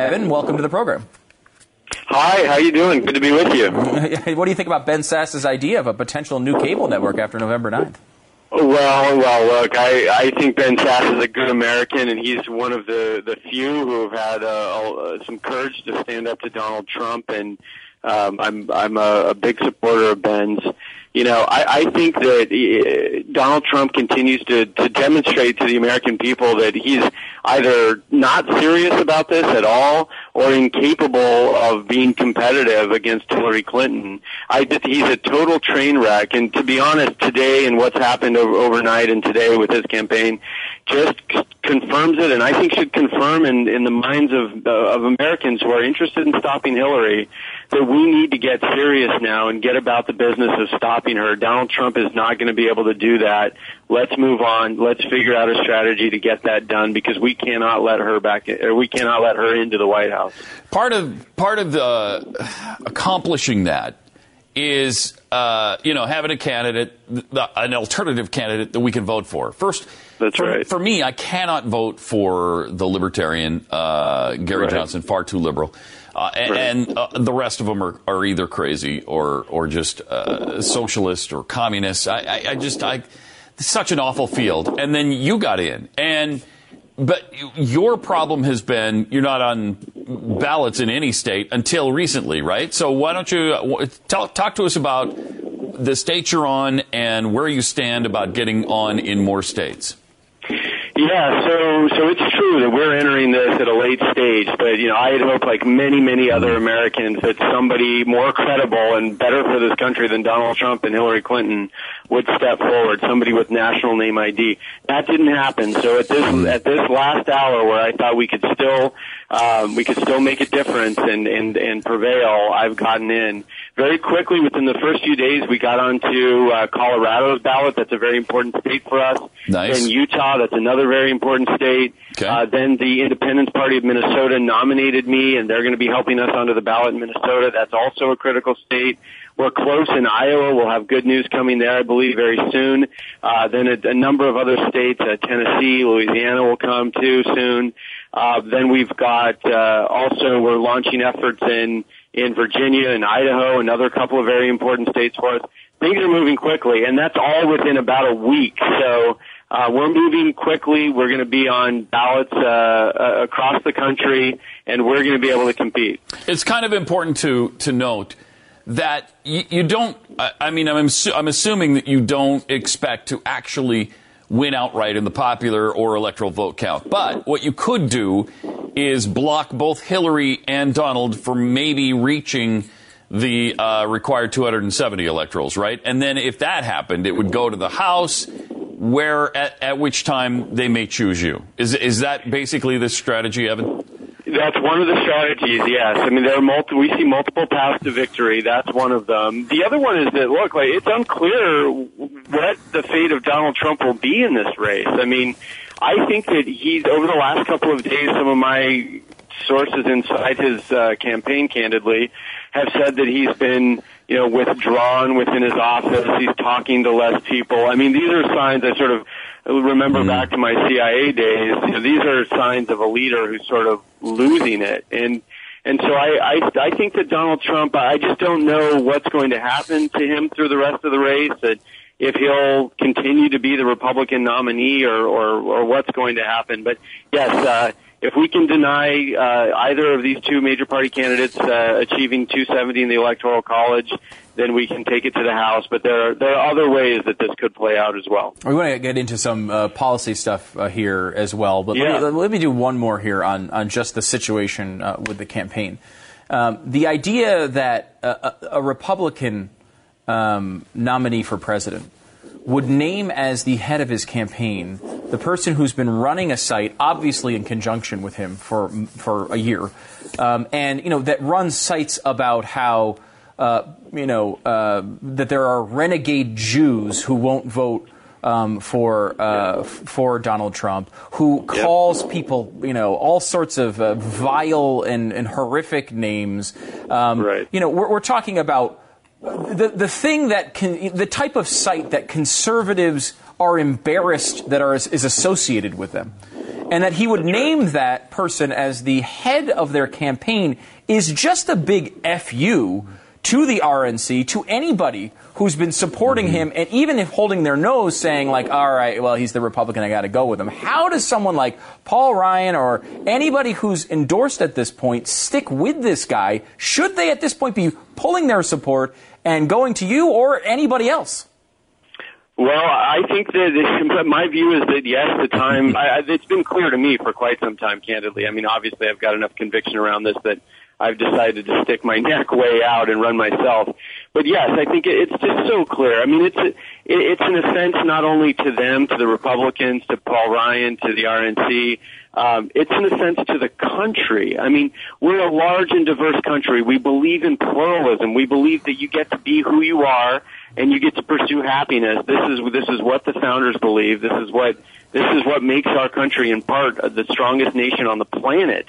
Evan, welcome to the program. Hi, how you doing? Good to be with you. what do you think about Ben Sasse's idea of a potential new cable network after November 9th? Well, well, look, I, I think Ben Sasse is a good American, and he's one of the, the few who have had uh, uh, some courage to stand up to Donald Trump, and um, I'm I'm a, a big supporter of Ben's. You know, I, I think that uh, Donald Trump continues to, to demonstrate to the American people that he's either not serious about this at all or incapable of being competitive against Hillary Clinton. I just, he's a total train wreck. And to be honest, today and what's happened over, overnight and today with his campaign just c- confirms it, and I think should confirm in, in the minds of uh, of Americans who are interested in stopping Hillary that we need to get serious now and get about the business of stopping her. Donald Trump is not going to be able to do that. Let's move on. Let's figure out a strategy to get that done because we cannot let her back. In, Or we cannot let her into the White House. Part of part of the accomplishing that is uh, you know having a candidate, an alternative candidate that we can vote for. First, That's for, right. for me, I cannot vote for the libertarian uh, Gary Right. Johnson, far too liberal. Uh, and Right. and uh, the rest of them are, are either crazy or or just uh, socialist or communist. I, I, I just I such an awful field. And then you got in, and but your problem has been you're not on ballots in any state until recently, right? So why don't you uh, talk, talk to us about the state you're on and where you stand about getting on in more states? Yeah, so so it's true that we're entering this but you know, I had hoped, like many many other Americans, that somebody more credible and better for this country than Donald Trump and Hillary Clinton would step forward. Somebody with national name ID. That didn't happen. So at this at this last hour, where I thought we could still um, we could still make a difference and and and prevail, I've gotten in very quickly. Within the first few days, we got onto uh, Colorado's ballot. That's a very important state for us. Nice. And Utah, that's another very important state. Okay. Uh, then the Independence Party of Minnesota nominated me, and they're going to be helping us onto the ballot in Minnesota. That's also a critical state. We're close in Iowa. We'll have good news coming there, I believe, very soon. Uh, then a, a number of other states, uh, Tennessee, Louisiana will come too soon. Uh, then we've got uh, also we're launching efforts in in Virginia and Idaho, another couple of very important states for us. Things are moving quickly, and that's all within about a week. So uh, we're moving quickly. We're going to be on ballots uh, uh, across the country, and we're going to be able to compete. It's kind of important to to note that you, you don't. I, I mean, I'm I'm assuming that you don't expect to actually win outright in the popular or electoral vote count. But what you could do is block both Hillary and Donald from maybe reaching the uh, required 270 electorals, right? And then if that happened, it would go to the House, where at, at which time they may choose you. Is is that basically the strategy, Evan? That's one of the strategies. Yes, I mean there are multi- We see multiple paths to victory. That's one of them. The other one is that look, like it's unclear what the fate of Donald Trump will be in this race. I mean, I think that he's over the last couple of days. Some of my sources inside his uh, campaign, candidly, have said that he's been, you know, withdrawn within his office. He's talking to less people. I mean, these are signs I sort of remember back to my CIA days. You know, these are signs of a leader who's sort of losing it. And and so I, I I think that Donald Trump. I just don't know what's going to happen to him through the rest of the race. That if he'll continue to be the Republican nominee or or, or what's going to happen. But yes. uh if we can deny uh, either of these two major party candidates uh, achieving 270 in the electoral college, then we can take it to the House. But there are, there are other ways that this could play out as well. We want to get into some uh, policy stuff uh, here as well, but Yeah. let, me, let me do one more here on, on just the situation uh, with the campaign. Um, the idea that a, a, a Republican um, nominee for president would name as the head of his campaign the person who's been running a site, obviously in conjunction with him for for a year, um, and you know that runs sites about how uh, you know uh, that there are renegade Jews who won't vote. Um, for uh, for Donald Trump, who calls people, you know, all sorts of uh, vile and, and horrific names. Um, Right. You know, we're, we're talking about the the thing that can the type of site that conservatives are embarrassed that are is associated with them. And that he would name that person as the head of their campaign is just a big fu to the RNC to anybody who's been supporting mm-hmm. him and even if holding their nose saying like all right well he's the republican I got to go with him. How does someone like Paul Ryan or anybody who's endorsed at this point stick with this guy? Should they at this point be pulling their support and going to you or anybody else Well, I think that my view is that yes, the time I, it's been clear to me for quite some time. Candidly, I mean, obviously, I've got enough conviction around this that I've decided to stick my neck way out and run myself. But yes, I think it- it's just so clear. I mean, it's it, it's an offense not only to them, to the Republicans, to Paul Ryan, to the RNC. Um, it's an offense to the country. I mean, we're a large and diverse country. We believe in pluralism. We believe that you get to be who you are and you get to pursue happiness. This is this is what the founders believe. This is what this is what makes our country in part the strongest nation on the planet.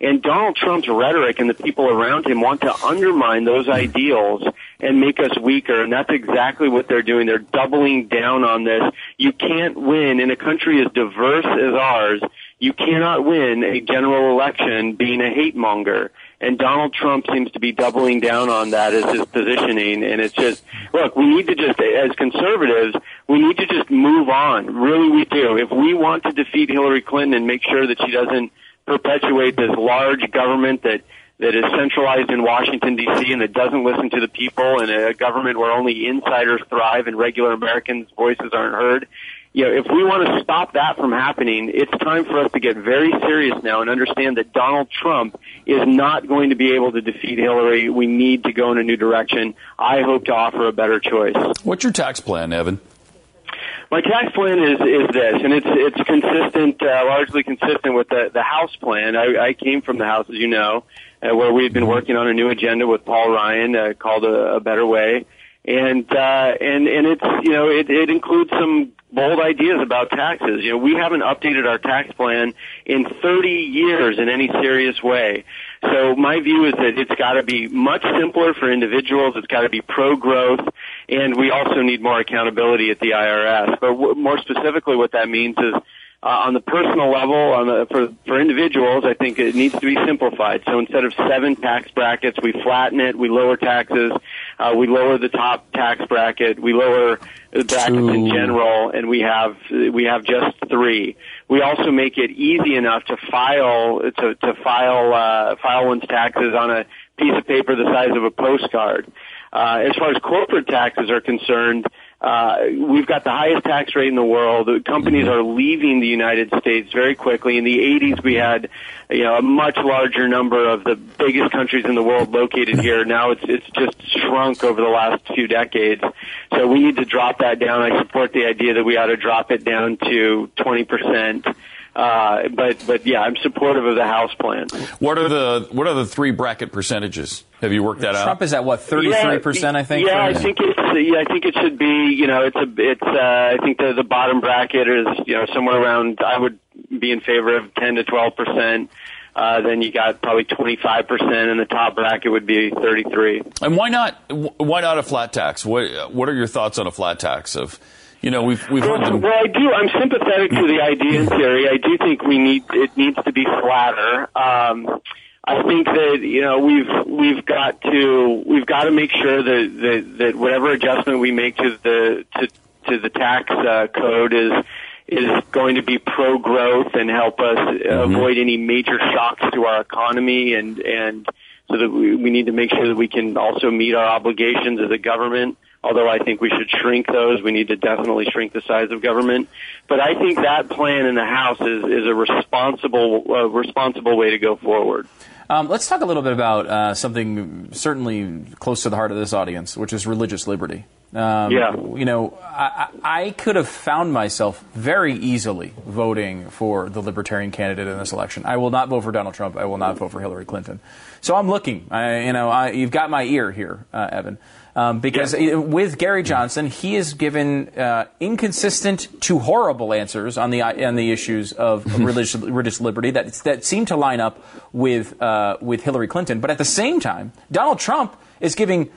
And Donald Trump's rhetoric and the people around him want to undermine those ideals and make us weaker. And that's exactly what they're doing. They're doubling down on this. You can't win in a country as diverse as ours. You cannot win a general election being a hate monger. And Donald Trump seems to be doubling down on that as his positioning. And it's just, look, we need to just, as conservatives, we need to just move on. Really, we do. If we want to defeat Hillary Clinton and make sure that she doesn't perpetuate this large government that that is centralized in Washington D.C. and that doesn't listen to the people, and a government where only insiders thrive and regular Americans' voices aren't heard. You know, if we want to stop that from happening, it's time for us to get very serious now and understand that Donald Trump is not going to be able to defeat Hillary. We need to go in a new direction. I hope to offer a better choice. What's your tax plan, Evan? My tax plan is is this, and it's it's consistent, uh, largely consistent with the the House plan. I, I came from the House, as you know, uh, where we've been working on a new agenda with Paul Ryan uh, called a, a Better Way, and uh, and and it's you know it, it includes some bold ideas about taxes. You know, we haven't updated our tax plan in 30 years in any serious way. So my view is that it's got to be much simpler for individuals. It's got to be pro-growth, and we also need more accountability at the IRS. But w- more specifically, what that means is uh, on the personal level, on the, for for individuals, I think it needs to be simplified. So instead of seven tax brackets, we flatten it. We lower taxes. Uh, we lower the top tax bracket. We lower the brackets in general, and we have we have just three. We also make it easy enough to file to to file uh, file one's taxes on a piece of paper the size of a postcard. Uh, as far as corporate taxes are concerned, uh, we've got the highest tax rate in the world. Companies are leaving the United States very quickly. In the 80s, we had, you know, a much larger number of the biggest countries in the world located here. Now it's it's just shrunk over the last few decades. So we need to drop that down. I support the idea that we ought to drop it down to 20 percent. Uh, but but yeah, I'm supportive of the House plan. What are the what are the three bracket percentages? Have you worked that out? Trump is at what thirty three percent, I think. Yeah, I think it's. Yeah, I think it should be. You know, it's a. It's. Uh, I think the the bottom bracket is. You know, somewhere around. I would be in favor of ten to twelve percent. Uh, then you got probably twenty five percent, and the top bracket would be thirty three. And why not? Why not a flat tax? What What are your thoughts on a flat tax? Of, you know, we've we've heard Well, them. well, I do. I'm sympathetic to the idea in theory. I do think we need it needs to be flatter. Um, I think that you know we've we've got to we've got to make sure that that, that whatever adjustment we make to the to to the tax uh, code is is going to be pro growth and help us avoid any major shocks to our economy and and so that we, we need to make sure that we can also meet our obligations as a government. Although I think we should shrink those, we need to definitely shrink the size of government. But I think that plan in the House is, is a responsible uh, responsible way to go forward. Um, let's talk a little bit about uh, something certainly close to the heart of this audience, which is religious liberty. Um, Yeah. You know, I, I could have found myself very easily voting for the Libertarian candidate in this election. I will not vote for Donald Trump. I will not vote for Hillary Clinton. So I'm looking. I, you know, I, you've got my ear here, uh, Evan. Um, because Yeah. with Gary Johnson, he has given uh, inconsistent to horrible answers on the on the issues of religious, religious liberty that that seem to line up with uh, with Hillary Clinton. But at the same time, Donald Trump is giving,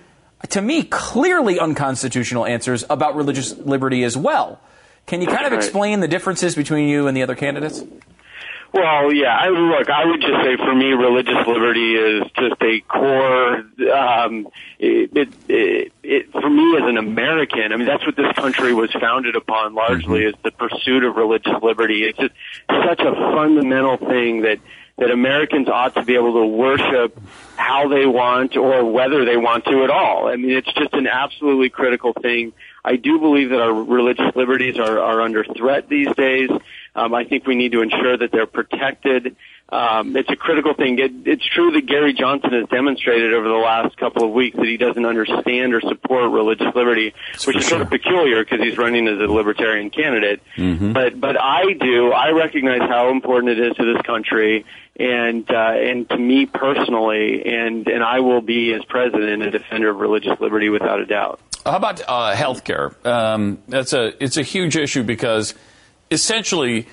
to me, clearly unconstitutional answers about religious liberty as well. Can you kind of explain the differences between you and the other candidates? Well, yeah. I look. I would just say for me, religious liberty is just a core. Um, it, it, it, it for me as an American. I mean, that's what this country was founded upon largely is the pursuit of religious liberty. It's just such a fundamental thing that that Americans ought to be able to worship how they want or whether they want to at all. I mean, it's just an absolutely critical thing. I do believe that our religious liberties are, are under threat these days. Um, I think we need to ensure that they're protected. Um, it's a critical thing. It, it's true that Gary Johnson has demonstrated over the last couple of weeks that he doesn't understand or support religious liberty, which is sort of peculiar because he's running as a libertarian candidate. But but I do. I recognize how important it is to this country and uh, and to me personally, and and I will be as president a defender of religious liberty without a doubt. How about uh, health care? Um, that's a it's a huge issue because essentially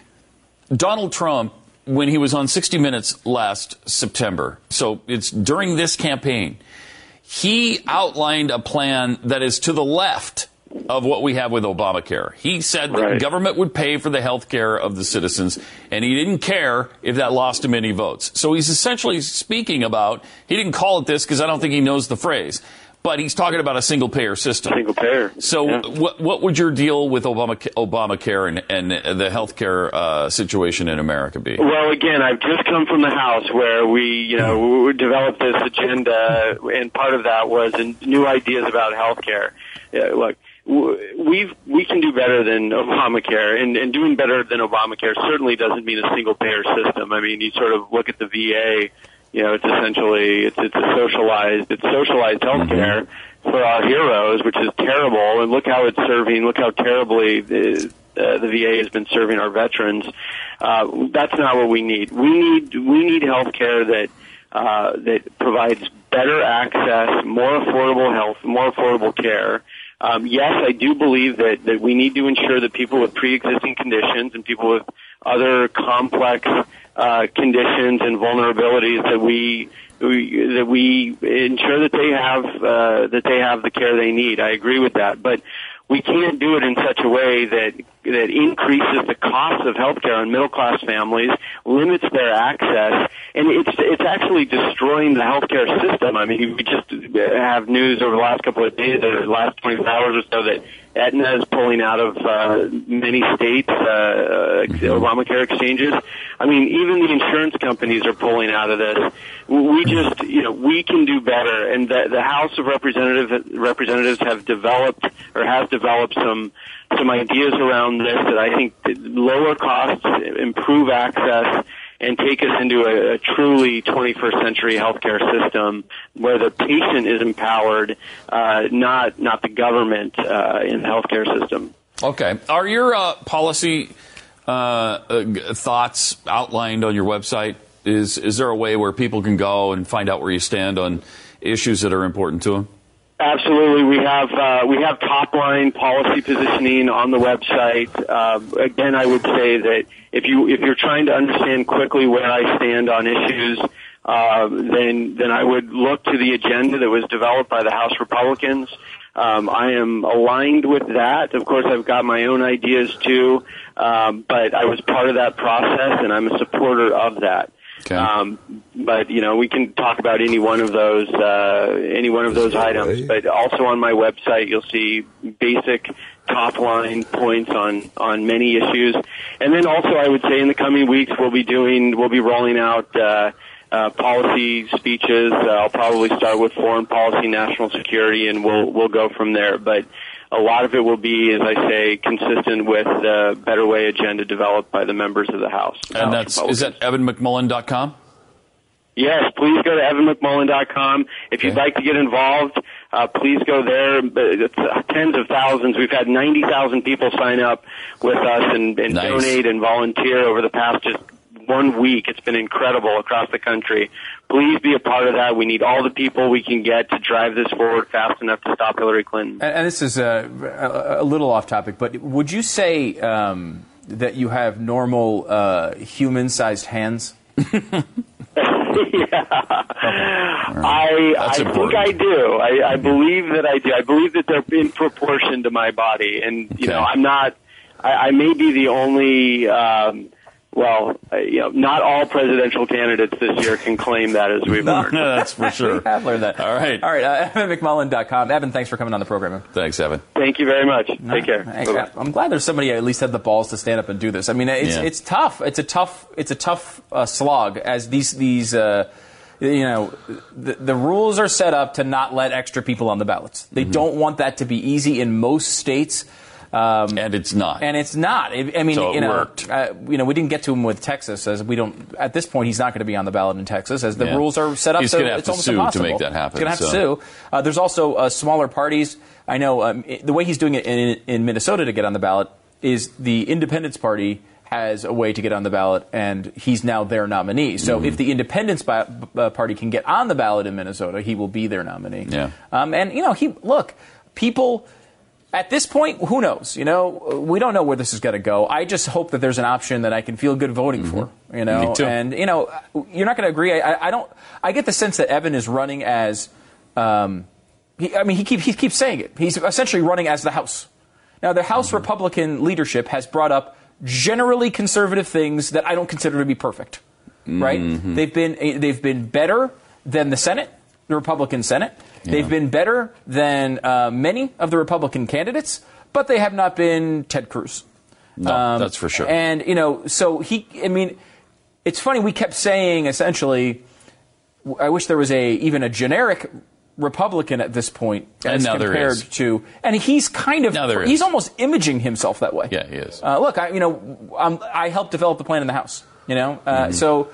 Donald Trump, when he was on 60 Minutes last September, so it's during this campaign, he outlined a plan that is to the left of what we have with Obamacare. He said that government would pay for the health care of the citizens, and he didn't care if that lost him any votes. So he's essentially speaking about, he didn't call it this because I don't think he knows the phrase, but he's talking about a single payer system. Single payer. So, Yeah. what what would your deal with Obama Obamacare and, and the healthcare uh, situation in America be? Well, again, I've just come from the House where we, you know, we developed this agenda, and part of that was new ideas about healthcare. Yeah, look, we've we can do better than Obamacare, and, and doing better than Obamacare certainly doesn't mean a single payer system. I mean, you sort of look at the VA. You know, it's essentially it's it's a socialized it's socialized healthcare for our heroes, which is terrible. And look how it's serving. Look how terribly the, uh, the VA has been serving our veterans. Uh, that's not what we need. We need we need health care that uh, that provides better access, more affordable health, more affordable care. Um, yes, I do believe that, that we need to ensure that people with pre-existing conditions and people with other complex uh, conditions and vulnerabilities that we, we that we ensure that they have uh, that they have the care they need. I agree with that, but we can't do it in such a way that that increases the cost of healthcare on middle class families, limits their access, and it's it's actually destroying the healthcare system. I mean, we just have news over the last couple of days, or the last 24 hours or so, that Aetna is pulling out of uh, many states uh, uh, Obamacare exchanges. I mean, even the insurance companies are pulling out of this. We just, you know, we can do better, and the, the House of Representatives representatives have developed or has developed some some ideas around this that I think lower costs, improve access, and take us into a, a truly 21st century healthcare system where the patient is empowered, uh, not not the government uh, in the healthcare system. Okay, are your uh, policy uh, uh, thoughts outlined on your website? Is is there a way where people can go and find out where you stand on issues that are important to them? Absolutely, we have uh, we have top line policy positioning on the website. Uh, again, I would say that if you if you're trying to understand quickly where I stand on issues, uh, then then I would look to the agenda that was developed by the House Republicans. Um, I am aligned with that. Of course, I've got my own ideas too, um, but I was part of that process, and I'm a supporter of that. Okay. Um, but you know, we can talk about any one of those, uh, any one of those items. But also on my website, you'll see basic top line points on on many issues. And then also, I would say in the coming weeks, we'll be doing, we'll be rolling out. Uh, uh, policy speeches. Uh, I'll probably start with foreign policy, national security, and we'll we'll go from there. But a lot of it will be, as I say, consistent with the Better Way agenda developed by the members of the House. And House that's is that evanmcmullen.com? Yes, please go to evanmcmullen.com. If you'd Okay. like to get involved, uh, please go there. It's tens of thousands. We've had 90,000 people sign up with us and, and Nice. donate and volunteer over the past just one week. It's been incredible across the country. Please be a part of that. We need all the people we can get to drive this forward fast enough to stop Hillary Clinton. And, and this is uh, a, a little off topic, but would you say um, that you have normal uh, human-sized hands? yeah. I, I think. I do. I, I believe that I do. I believe that they're in proportion to my body, and you know, I'm not. I, I may be the only. Um, well, uh, you know, not all presidential candidates this year can claim that, as we've learned. No, that's for sure. We have learned that. All right. All right, uh, EvanMcMullen.com. Evan, thanks for coming on the program. Thanks, Evan. Thank you very much. Take care. Hey, I'm glad there's somebody who at least had the balls to stand up and do this. I mean, it's Yeah. it's tough. It's a tough it's a tough uh, slog as these these uh, you know the, the rules are set up to not let extra people on the ballots. They Mm-hmm. don't want that to be easy in most states. Um, And it's not. and it's not. I mean, So it you know, worked. Uh, you know, we didn't get to him with Texas, as we don't. At this point, he's not going to be on the ballot in Texas, as the Yeah. rules are set up. He's so it's to almost sue to impossible. make that happen, He's going to have so. to sue. Uh, there's also uh, smaller parties. I know um, i- the way he's doing it in, in Minnesota to get on the ballot is the Independence Party has a way to get on the ballot, and he's now their nominee. So Mm-hmm. if the Independence uh, Party can get on the ballot in Minnesota, he will be their nominee. Yeah. Um, and you know, he look people. At this point, who knows? You know, we don't know where this is going to go. I just hope that there's an option that I can feel good voting for. You know, Mm-hmm. Me too. and you know, you're not going to agree. I, I don't. I get the sense that Evan is running as. Um, he, I mean, he, keep, he keeps saying it. He's essentially running as the House. Now, the House Republican leadership has brought up generally conservative things that I don't consider to be perfect. Right? They've been they've been better than the Senate, the Republican Senate. They've been better than uh, many of the Republican candidates, but they have not been Ted Cruz. no, that's for sure. Um, And you know, so he. I mean, it's funny. We kept saying essentially, I wish there was a even a generic Republican at this point And as now there compared is. to, and he's kind of Now there he's is. almost imaging himself that way. Yeah, he is. Uh, look, I you know um, I helped develop the plan in the House. You know, uh, Mm-hmm. so.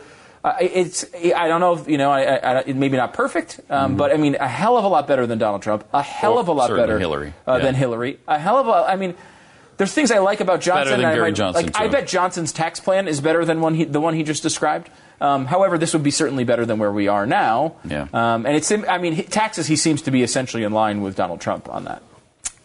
Uh, it's. I don't know if you know. I, I, I, maybe not perfect, um, but I mean, a hell of a lot better than Donald Trump. A hell Or of a lot better Hillary. uh, Yeah. than Hillary. A hell of a. I mean, there's things I like about Johnson. than and I might- Johnson, Like I bet Johnson's tax plan is better than one he, the one he just described. Um, however, this would be certainly better than where we are now. Yeah. Um, and it's. I mean, taxes. He seems to be essentially in line with Donald Trump on that.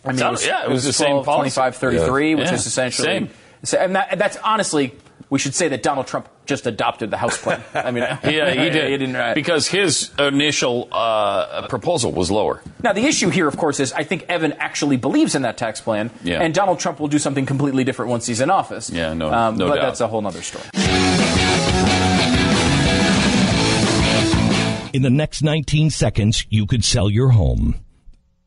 I mean, Sounds- yeah, it was the same 12, policy. 25, 33, which Yeah. is essentially. Same. So, and that, that's honestly, we should say that Donald Trump just adopted the House plan. I mean, yeah, he did. he didn't, uh, because his initial uh, proposal was lower. Now, the issue here, of course, is I think Evan actually believes in that tax plan, Yeah. and Donald Trump will do something completely different once he's in office. Yeah, no- um, no but doubt. that's a whole other story. In the next 19 seconds, you could sell your home.